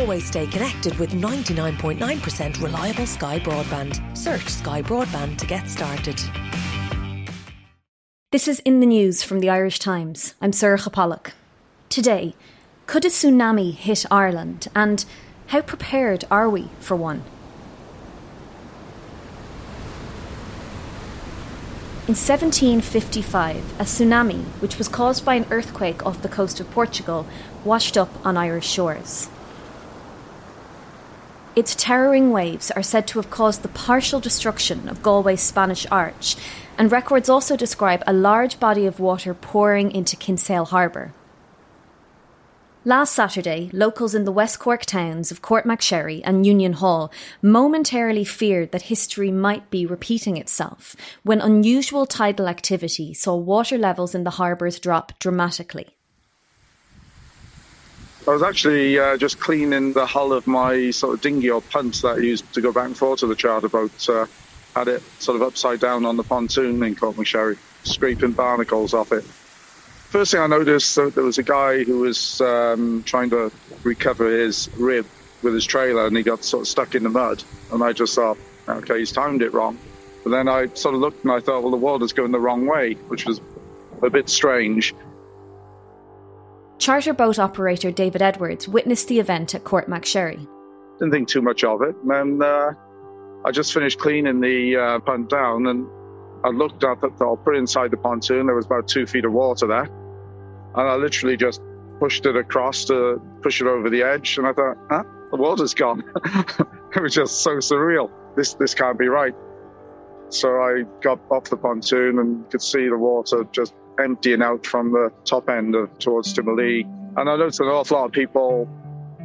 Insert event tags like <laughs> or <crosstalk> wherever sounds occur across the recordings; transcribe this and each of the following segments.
always stay connected with 99.9% reliable Sky Broadband. Search Sky Broadband to get started. This is in the news from the Irish Times. I'm Sorcha Pollak. Today, could a tsunami hit Ireland and how prepared are we for one? In 1755, a tsunami, which was caused by an earthquake off the coast of Portugal, washed up on Irish shores. Its towering waves are said to have caused the partial destruction of Galway's Spanish Arch, and records also describe a large body of water pouring into Kinsale Harbour. Last Saturday, locals in the West Cork towns of Courtmacsherry and Union Hall momentarily feared that history might be repeating itself when unusual tidal activity saw water levels in the harbours drop dramatically. I was actually uh, just cleaning the hull of my sort of dinghy or punt that I used to go back and forth to the charter boat. Uh, had it sort of upside down on the pontoon in Courtmacsherry, scraping barnacles off it first thing I noticed, uh, there was a guy who was um, trying to recover his rib with his trailer, and he got sort of stuck in the mud. And I just thought, okay, he's timed it wrong. But then I sort of looked and I thought, well, the water's going the wrong way, which was a bit strange. Charter boat operator David Edwards witnessed the event at Court Courtmacsherry. Didn't think too much of it. And uh, I just finished cleaning the uh, punt down and I looked up at the, put inside the pontoon. There was about two feet of water there and I literally just pushed it across to push it over the edge. And I thought, huh? The water's gone. <laughs> it was just so surreal. This this can't be right. So I got off the pontoon and could see the water just emptying out from the top end of towards Timoleague. And I noticed an awful lot of people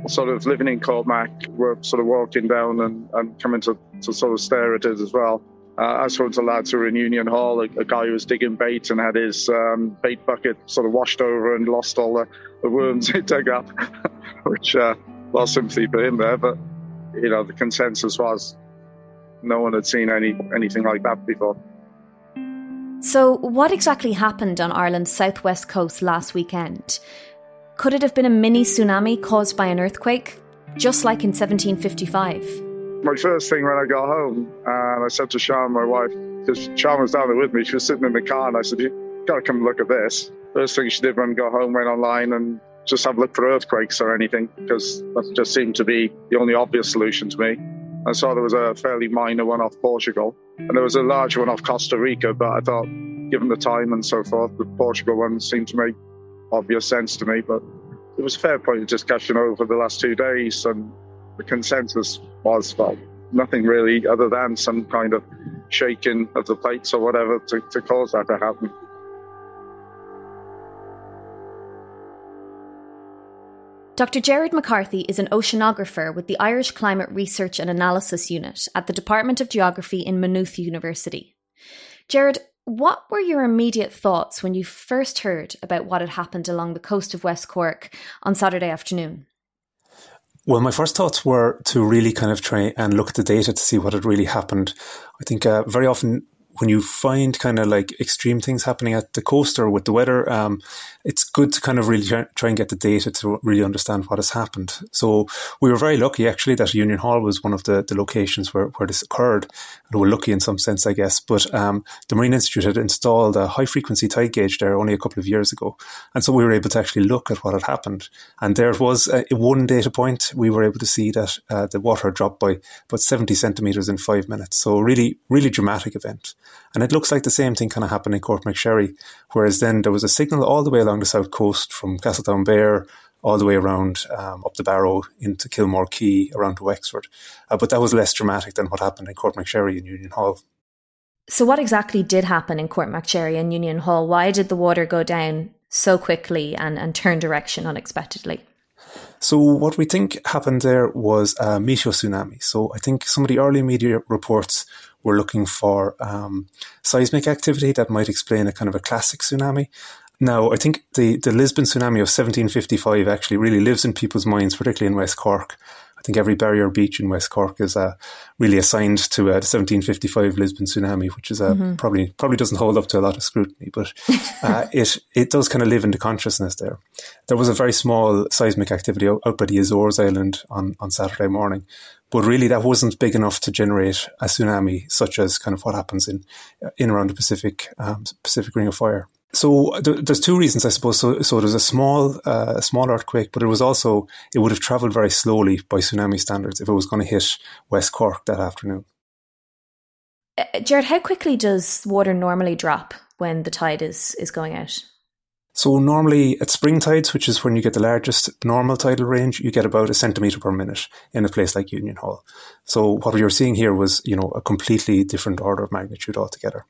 sort of living in Courtmac were sort of walking down and, and coming to, to sort of stare at it as well. Uh, I saw the lads who were in Union Hall, a, a, guy who was digging bait and had his um, bait bucket sort of washed over and lost all the, the worms <laughs> he dug up, <laughs> which, uh, well, sympathy for him there. But, you know, the consensus was no one had seen any anything like that before. So, what exactly happened on Ireland's southwest coast last weekend? Could it have been a mini tsunami caused by an earthquake, just like in 1755? my first thing when I got home, and I said to Sean, my wife, because Sean was down there with me, she was sitting in the car, and I said, "You got to come look at this." First thing she did when I got home, went online and just have a look for earthquakes or anything, because that just seemed to be the only obvious solution to me. I saw there was a fairly minor one off Portugal, and there was a large one off Costa Rica, but I thought, given the time and so forth, the Portugal one seemed to make obvious sense to me. But it was a fair point of discussion over the last two days, and the consensus was well, nothing really other than some kind of shaking of the plates or whatever to, to cause that to happen. Dr. Gerard McCarthy is an oceanographer with the Irish Climate Research and Analysis Unit at the Department of Geography in Maynooth University. Gerard, what were your immediate thoughts when you first heard about what had happened along the coast of West Cork on Saturday afternoon? Well, my first thoughts were to really kind of try and look at the data to see what had really happened. I think uh, very often when you find kind of like extreme things happening at the coast or with the weather, um, it's good to kind of really try and get the data to really understand what has happened. So we were very lucky actually that Union Hall was one of the, the locations where, where this occurred. And we're lucky in some sense, I guess. But um, the Marine Institute had installed a high frequency tide gauge there only a couple of years ago. And so we were able to actually look at what had happened. And there was uh, one data point. We were able to see that uh, the water dropped by about 70 centimetres in five minutes. So really, really dramatic event. And it looks like the same thing kind of happened in Courtmacsherry, whereas then there was a signal all the way along the south coast from Castletownbere all the way around um, up the Barrow into Kilmore Quay around to Wexford. Uh, but that was less dramatic than what happened in Courtmacsherry and Union Hall. So, what exactly did happen in Courtmacsherry and Union Hall? Why did the water go down so quickly and, and turn direction unexpectedly? So what we think happened there was a meteo tsunami. So I think some of the early media reports were looking for um, seismic activity that might explain a kind of a classic tsunami. Now, I think the, the Lisbon tsunami of 1755 actually really lives in people's minds, particularly in West Cork. I think every barrier beach in West Cork is uh, really assigned to uh, the 1755 Lisbon tsunami, which is uh, mm-hmm. probably probably doesn't hold up to a lot of scrutiny, but <laughs> uh, it it does kind of live in the consciousness there. There was a very small seismic activity out, out by the Azores Island on, on Saturday morning, but really that wasn't big enough to generate a tsunami, such as kind of what happens in in around the Pacific um, Pacific Ring of Fire. So th- there's two reasons, I suppose. So, so there's a small, uh, a small earthquake, but it was also it would have travelled very slowly by tsunami standards if it was going to hit West Cork that afternoon. Uh, Gerard, how quickly does water normally drop when the tide is is going out? So normally at spring tides, which is when you get the largest normal tidal range, you get about a centimetre per minute in a place like Union Hall. So what we were seeing here was, you know, a completely different order of magnitude altogether.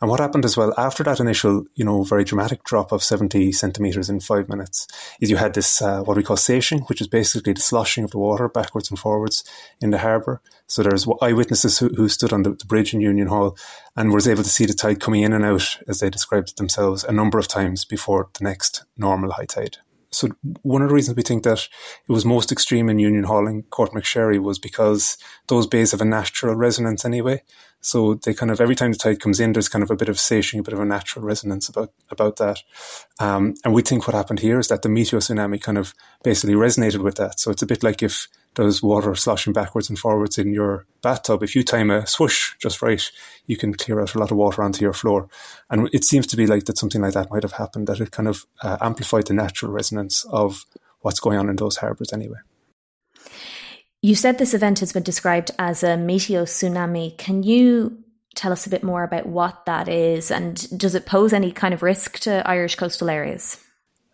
And what happened as well after that initial, you know, very dramatic drop of 70 centimetres in five minutes is you had this, uh, what we call seiching, which is basically the sloshing of the water backwards and forwards in the harbour. So there's eyewitnesses who, who stood on the, the, bridge in Union Hall and was able to see the tide coming in and out, as they described it themselves, a number of times before the next normal high tide. So one of the reasons we think that it was most extreme in Union Hall and Courtmacsherry was because those bays have a natural resonance anyway. So they kind of every time the tide comes in, there's kind of a bit of seiching, a bit of a natural resonance about about that. Um, and we think what happened here is that the meteo tsunami kind of basically resonated with that. So it's a bit like if there's water sloshing backwards and forwards in your bathtub. If you time a swoosh just right, you can clear out a lot of water onto your floor. And it seems to be like that something like that might have happened, that it kind of uh, amplified the natural resonance of what's going on in those harbours anyway. You said this event has been described as a meteo tsunami. Can you tell us a bit more about what that is and does it pose any kind of risk to Irish coastal areas?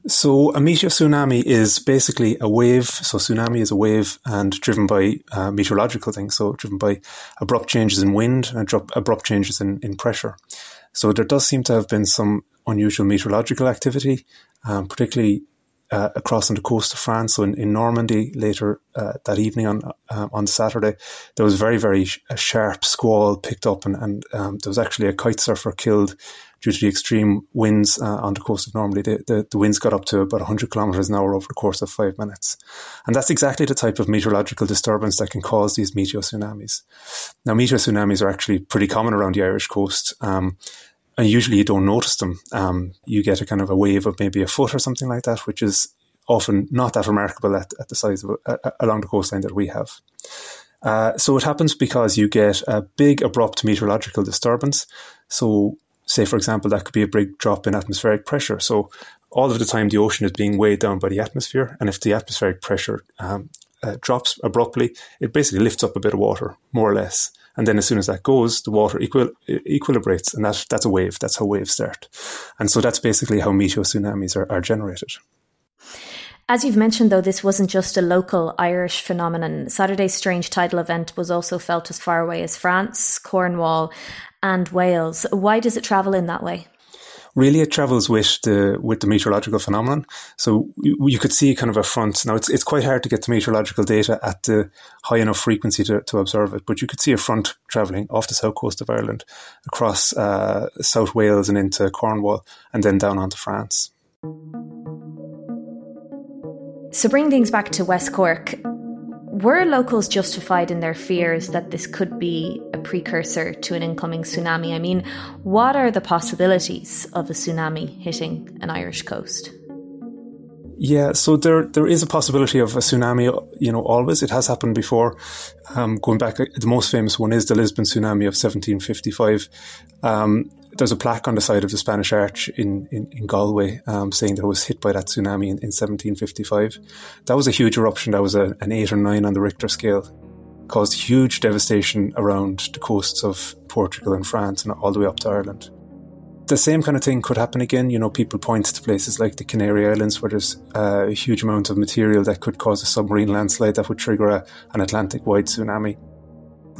So a meteo tsunami is basically a wave. So tsunami is a wave and driven by uh, meteorological things. So driven by abrupt changes in wind and abrupt changes in, in pressure. So there does seem to have been some unusual meteorological activity, um, particularly uh, across on the coast of France. So in, in Normandy later uh, that evening on uh, on Saturday, there was very very sh- a sharp squall picked up, and, and um, there was actually a kite surfer killed due to the extreme winds uh, on the coast of Normandy. The, the, the, winds got up to about 100 kilometres an hour over the course of five minutes. And that's exactly the type of meteorological disturbance that can cause these meteor tsunamis. Now, meteor tsunamis are actually pretty common around the Irish coast. Um, and usually you don't notice them. Um, you get a kind of a wave of maybe a foot or something like that, which is often not that remarkable at, at the size of along the coastline that we have. Uh, so it happens because you get a big abrupt meteorological disturbance. So say, for example, that could be a big drop in atmospheric pressure. So all of the time, the ocean is being weighed down by the atmosphere. And if the atmospheric pressure um, uh, drops abruptly, it basically lifts up a bit of water, more or less. And then as soon as that goes, the water equil- equilibrates, and that, that's a wave. That's how waves start. And so that's basically how meteo tsunamis are, are generated. As you've mentioned, though, this wasn't just a local Irish phenomenon. Saturday's strange tidal event was also felt as far away as France, Cornwall, and Wales. Why does it travel in that way? Really it travels with the with the meteorological phenomenon. So you, could see kind of a front. Now it's it's quite hard to get the meteorological data at the high enough frequency to, to observe it, but you could see a front travelling off the south coast of Ireland, across uh, South Wales and into Cornwall, and then down onto France. So bring things back to West Cork. Were locals justified in their fears that this could be a precursor to an incoming tsunami? I mean, what are the possibilities of a tsunami hitting an Irish coast? Yeah, so there there is a possibility of a tsunami. You know, always it has happened before. Um, going back, the most famous one is the Lisbon tsunami of 1755. Um, there's a plaque on the side of the Spanish Arch in, in, in Galway um, saying that it was hit by that tsunami in, in 1755. That was a huge eruption. That was a, an eight or nine on the Richter scale. Caused huge devastation around the coasts of Portugal and France and all the way up to Ireland. The same kind of thing could happen again. You know, people point to places like the Canary Islands where there's a huge amount of material that could cause a submarine landslide that would trigger a, an Atlantic wide tsunami.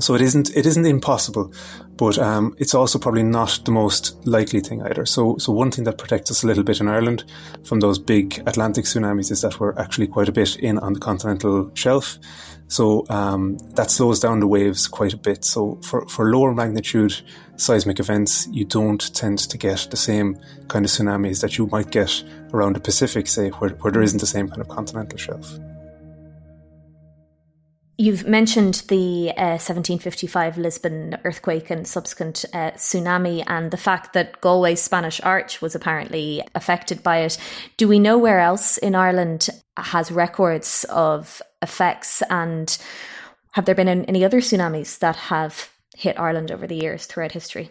So it isn't it isn't impossible, but um, it's also probably not the most likely thing either. So so one thing that protects us a little bit in Ireland from those big Atlantic tsunamis is that we're actually quite a bit in on the continental shelf. So um, that slows down the waves quite a bit. So for, for lower magnitude seismic events, you don't tend to get the same kind of tsunamis that you might get around the Pacific, say, where, where there isn't the same kind of continental shelf. You've mentioned the uh, 1755 Lisbon earthquake and subsequent uh, tsunami, and the fact that Galway's Spanish Arch was apparently affected by it. Do we know where else in Ireland has records of effects, and have there been any other tsunamis that have hit Ireland over the years throughout history?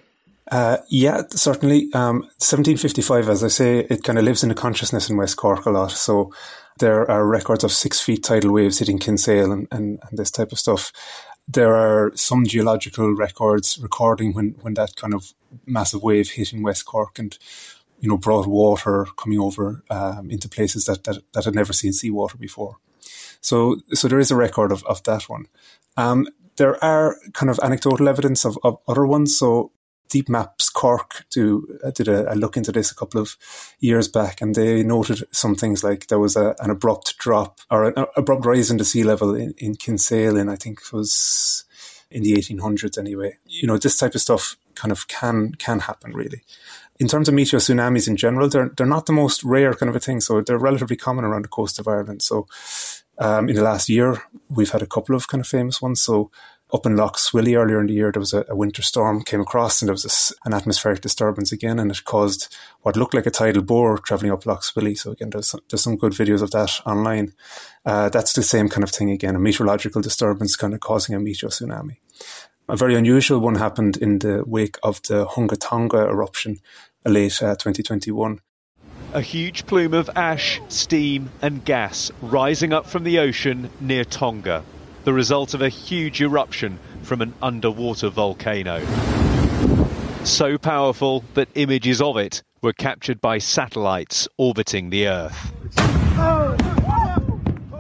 Uh, yeah, certainly. Um, 1755, as I say, it kind of lives in the consciousness in West Cork a lot. So there are records of six feet tidal waves hitting Kinsale and, and, and this type of stuff. There are some geological records recording when, when that kind of massive wave hit in West Cork and, you know, brought water coming over um, into places that, that, that had never seen seawater before. So, so there is a record of, of that one. Um, there are kind of anecdotal evidence of, of other ones. So Deep Maps Cork do, uh, did a, a, look into this a couple of years back, and they noted some things like there was a, an abrupt drop or an abrupt rise in the sea level in, in Kinsale, and I think it was in the 1800s anyway. You know, this type of stuff kind of can can happen really. In terms of meteor tsunamis in general, they're they're not the most rare kind of a thing, so they're relatively common around the coast of Ireland. So, um, in the last year, we've had a couple of kind of famous ones. So up in Lough Swilly earlier in the year, there was a, a winter storm came across and there was a, an atmospheric disturbance again, and it caused what looked like a tidal bore traveling up Lough Swilly. So again, there's some, there's some good videos of that online. Uh, that's the same kind of thing again, a meteorological disturbance kind of causing a meteor tsunami. A very unusual one happened in the wake of the Hunga Tonga eruption, late uh, 2021. A huge plume of ash, steam, and gas rising up from the ocean near Tonga the result of a huge eruption from an underwater volcano. So powerful that images of it were captured by satellites orbiting the Earth.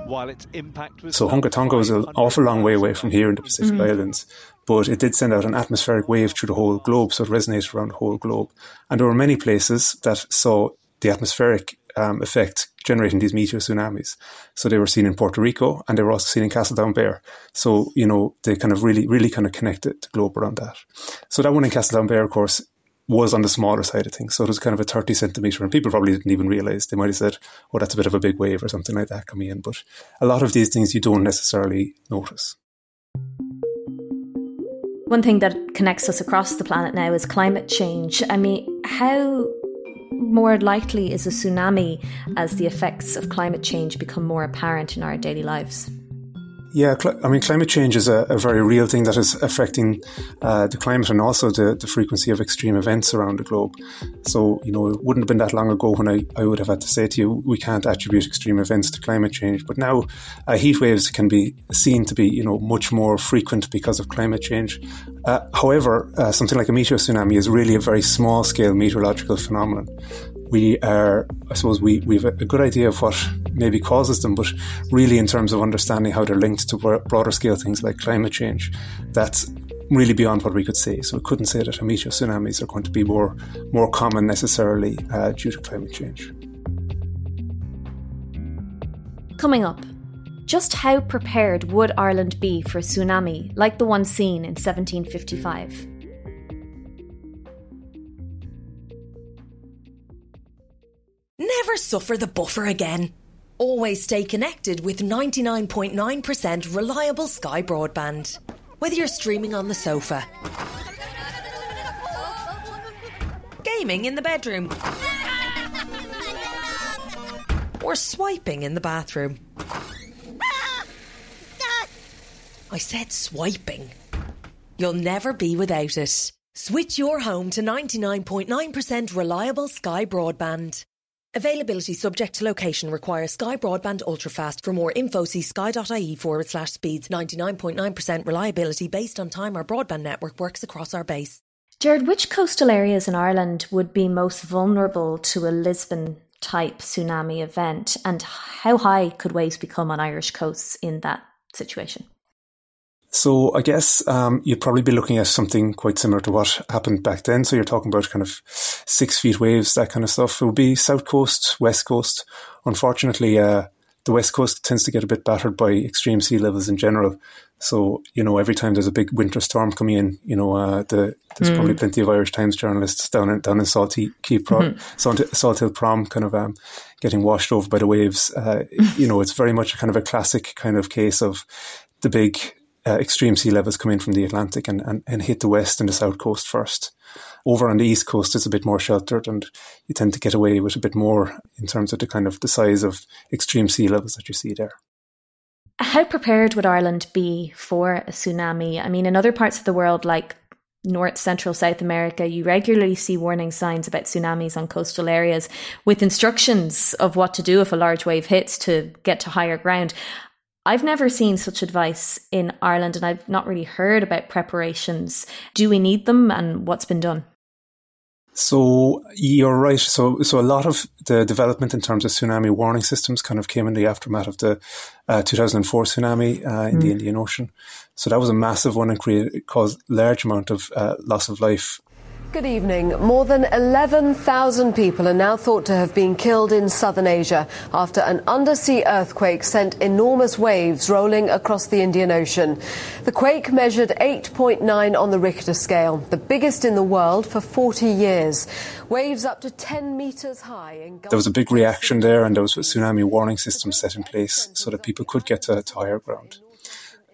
While its impact was so Hunga Tonga was an awful long way away from here in the Pacific mm. Islands, but it did send out an atmospheric wave through the whole globe, so it resonated around the whole globe. And there were many places that saw the atmospheric um, effect generating these meteor tsunamis. So they were seen in Puerto Rico and they were also seen in Castletownbere. So, you know, they kind of really, really kind of connected the globe around that. So that one in Castletownbere, of course, was on the smaller side of things. So it was kind of a 30 centimeter and people probably didn't even realize. They might have said, oh, that's a bit of a big wave or something like that coming in. But a lot of these things you don't necessarily notice. One thing that connects us across the planet now is climate change. I mean, how more likely is a tsunami as the effects of climate change become more apparent in our daily lives? Yeah, I mean, climate change is a, a, very real thing that is affecting uh, the climate and also the, the, frequency of extreme events around the globe. So, you know, it wouldn't have been that long ago when I, I would have had to say to you, we can't attribute extreme events to climate change. But now uh, heat waves can be seen to be, you know, much more frequent because of climate change. Uh, however, uh, something like a meteor tsunami is really a very small scale meteorological phenomenon we are, I suppose, we, we have a good idea of what maybe causes them, but really, in terms of understanding how they're linked to broader scale things like climate change, that's really beyond what we could say. So we couldn't say that meteor tsunamis are going to be more more common necessarily uh, due to climate change. Coming up, just how prepared would Ireland be for a tsunami like the one seen in 1755? Never suffer the buffer again. Always stay connected with 99.9% reliable Sky broadband. Whether you're streaming on the sofa, gaming in the bedroom, or swiping in the bathroom. I said swiping. You'll never be without it. Switch your home to 99.9% reliable Sky broadband. Availability subject to location requires Sky Broadband Ultrafast. For more info, see sky.ie forward slash speeds. 99.9% reliability based on time our broadband network works across our base. Gerard, which coastal areas in Ireland would be most vulnerable to a Lisbon type tsunami event? And how high could waves become on Irish coasts in that situation? So I guess um, you'd probably be looking at something quite similar to what happened back then. So you're talking about kind of six feet waves, that kind of stuff. It would be south coast, west coast. Unfortunately, uh, the west coast tends to get a bit battered by extreme sea levels in general. So you know, every time there's a big winter storm coming in, you know, uh, the, there's mm. probably plenty of Irish Times journalists down in down in Salty Key Pro, mm-hmm. Salt Hill Prom, kind of um, getting washed over by the waves. Uh, you know, it's very much kind of a classic kind of case of the big uh, extreme sea levels come in from the Atlantic and, and, and hit the west and the south coast first. Over on the east coast, it's a bit more sheltered, and you tend to get away with a bit more in terms of the kind of the size of extreme sea levels that you see there. How prepared would Ireland be for a tsunami? I mean, in other parts of the world, like North Central South America, you regularly see warning signs about tsunamis on coastal areas with instructions of what to do if a large wave hits to get to higher ground. I've never seen such advice in Ireland and I've not really heard about preparations. Do we need them and what's been done? So you're right. So so a lot of the development in terms of tsunami warning systems kind of came in the aftermath of the uh, 2004 tsunami uh, in mm. the Indian Ocean. So that was a massive one and created caused large amount of uh, loss of life Good evening. More than 11,000 people are now thought to have been killed in southern Asia after an undersea earthquake sent enormous waves rolling across the Indian Ocean. The quake measured 8.9 on the Richter scale, the biggest in the world for 40 years. Waves up to 10 meters high. There was a big reaction there, and there was a tsunami warning system set in place so that people could get to, to higher ground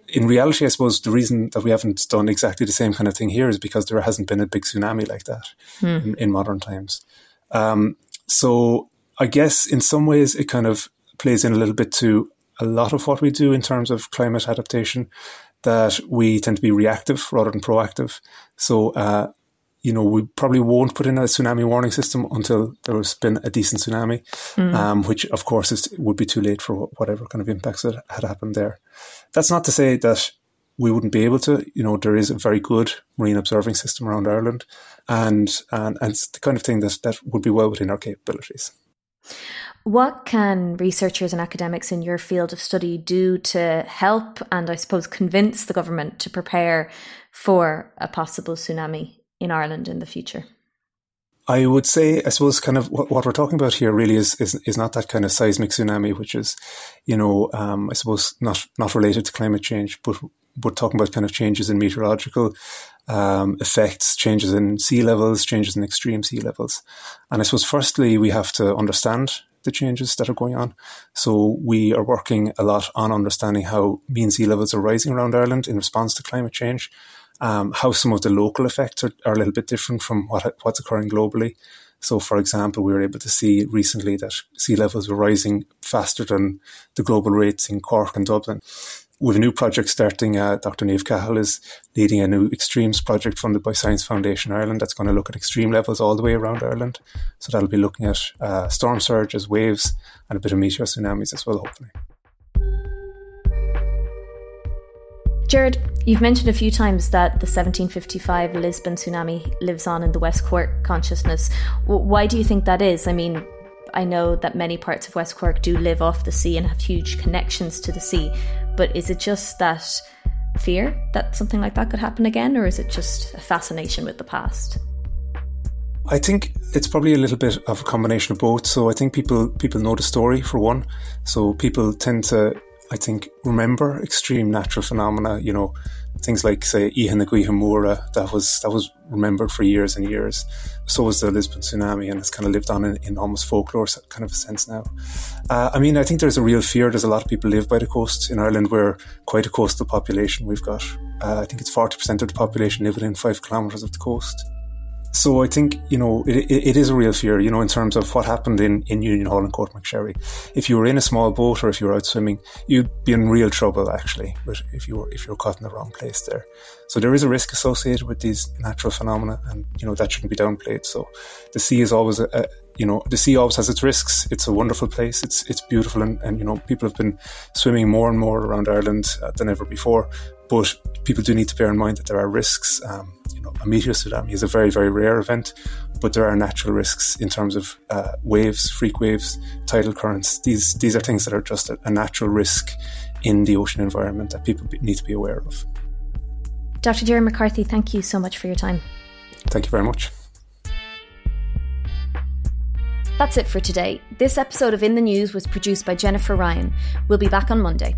in reality, I suppose the reason that we haven't done exactly the same kind of thing here is because there hasn't been a big tsunami like that mm. in, in, modern times. Um, so I guess in some ways it kind of plays in a little bit to a lot of what we do in terms of climate adaptation, that we tend to be reactive rather than proactive. So, uh, you know, we probably won't put in a tsunami warning system until there's been a decent tsunami, mm. um, which of course is, would be too late for whatever kind of impacts that had happened there. That's not to say that we wouldn't be able to. You know, there is a very good marine observing system around Ireland, and and, and it's the kind of thing that that would be well within our capabilities. What can researchers and academics in your field of study do to help and I suppose convince the government to prepare for a possible tsunami in Ireland in the future? I would say, I suppose, kind of what, what we're talking about here really is, is is not that kind of seismic tsunami, which is, you know, um, I suppose not not related to climate change, but we're talking about kind of changes in meteorological um, effects, changes in sea levels, changes in extreme sea levels, and I suppose firstly we have to understand the changes that are going on. So we are working a lot on understanding how mean sea levels are rising around Ireland in response to climate change um, how some of the local effects are, are, a little bit different from what what's occurring globally. So, for example, we were able to see recently that sea levels were rising faster than the global rates in Cork and Dublin. With a new project starting, uh, Dr. Niamh Cahill is leading a new extremes project funded by Science Foundation Ireland that's going to look at extreme levels all the way around Ireland. So that'll be looking at uh, storm surges, waves, and a bit of meteor tsunamis as well, hopefully. Gerard, you've mentioned a few times that the 1755 Lisbon tsunami lives on in the West Cork consciousness. Why do you think that is? I mean, I know that many parts of West Cork do live off the sea and have huge connections to the sea, but is it just that fear that something like that could happen again, or is it just a fascination with the past? I think it's probably a little bit of a combination of both. So I think people people know the story for one. So people tend to I think, remember extreme natural phenomena. You know, things like say Gaoithe that was that was remembered for years and years. So was the Lisbon tsunami, and it's kind of lived on in, in almost folklore kind of a sense now. Uh, I mean, I think there's a real fear. There's a lot of people live by the coast in Ireland. We're quite a coastal population. We've got, uh, I think it's forty percent of the population live within five kilometres of the coast. So I think, you know, it, it, it is a real fear, you know, in terms of what happened in, in Union Hall and Courtmacsherry. If you were in a small boat or if you were out swimming, you'd be in real trouble actually, but if you were, if you were caught in the wrong place there. So there is a risk associated with these natural phenomena and, you know, that shouldn't be downplayed. So the sea is always a, a you know, the sea always has its risks. It's a wonderful place. It's it's beautiful, and, and you know, people have been swimming more and more around Ireland uh, than ever before. But people do need to bear in mind that there are risks. Um, a meteor tsunami is a very, very rare event, but there are natural risks in terms of uh, waves, freak waves, tidal currents. These these are things that are just a, a natural risk in the ocean environment that people need to be aware of. Dr. Gerard McCarthy, thank you so much for your time. Thank you very much. That's it for today. This episode of In the News was produced by Jennifer Ryan. We'll be back on Monday.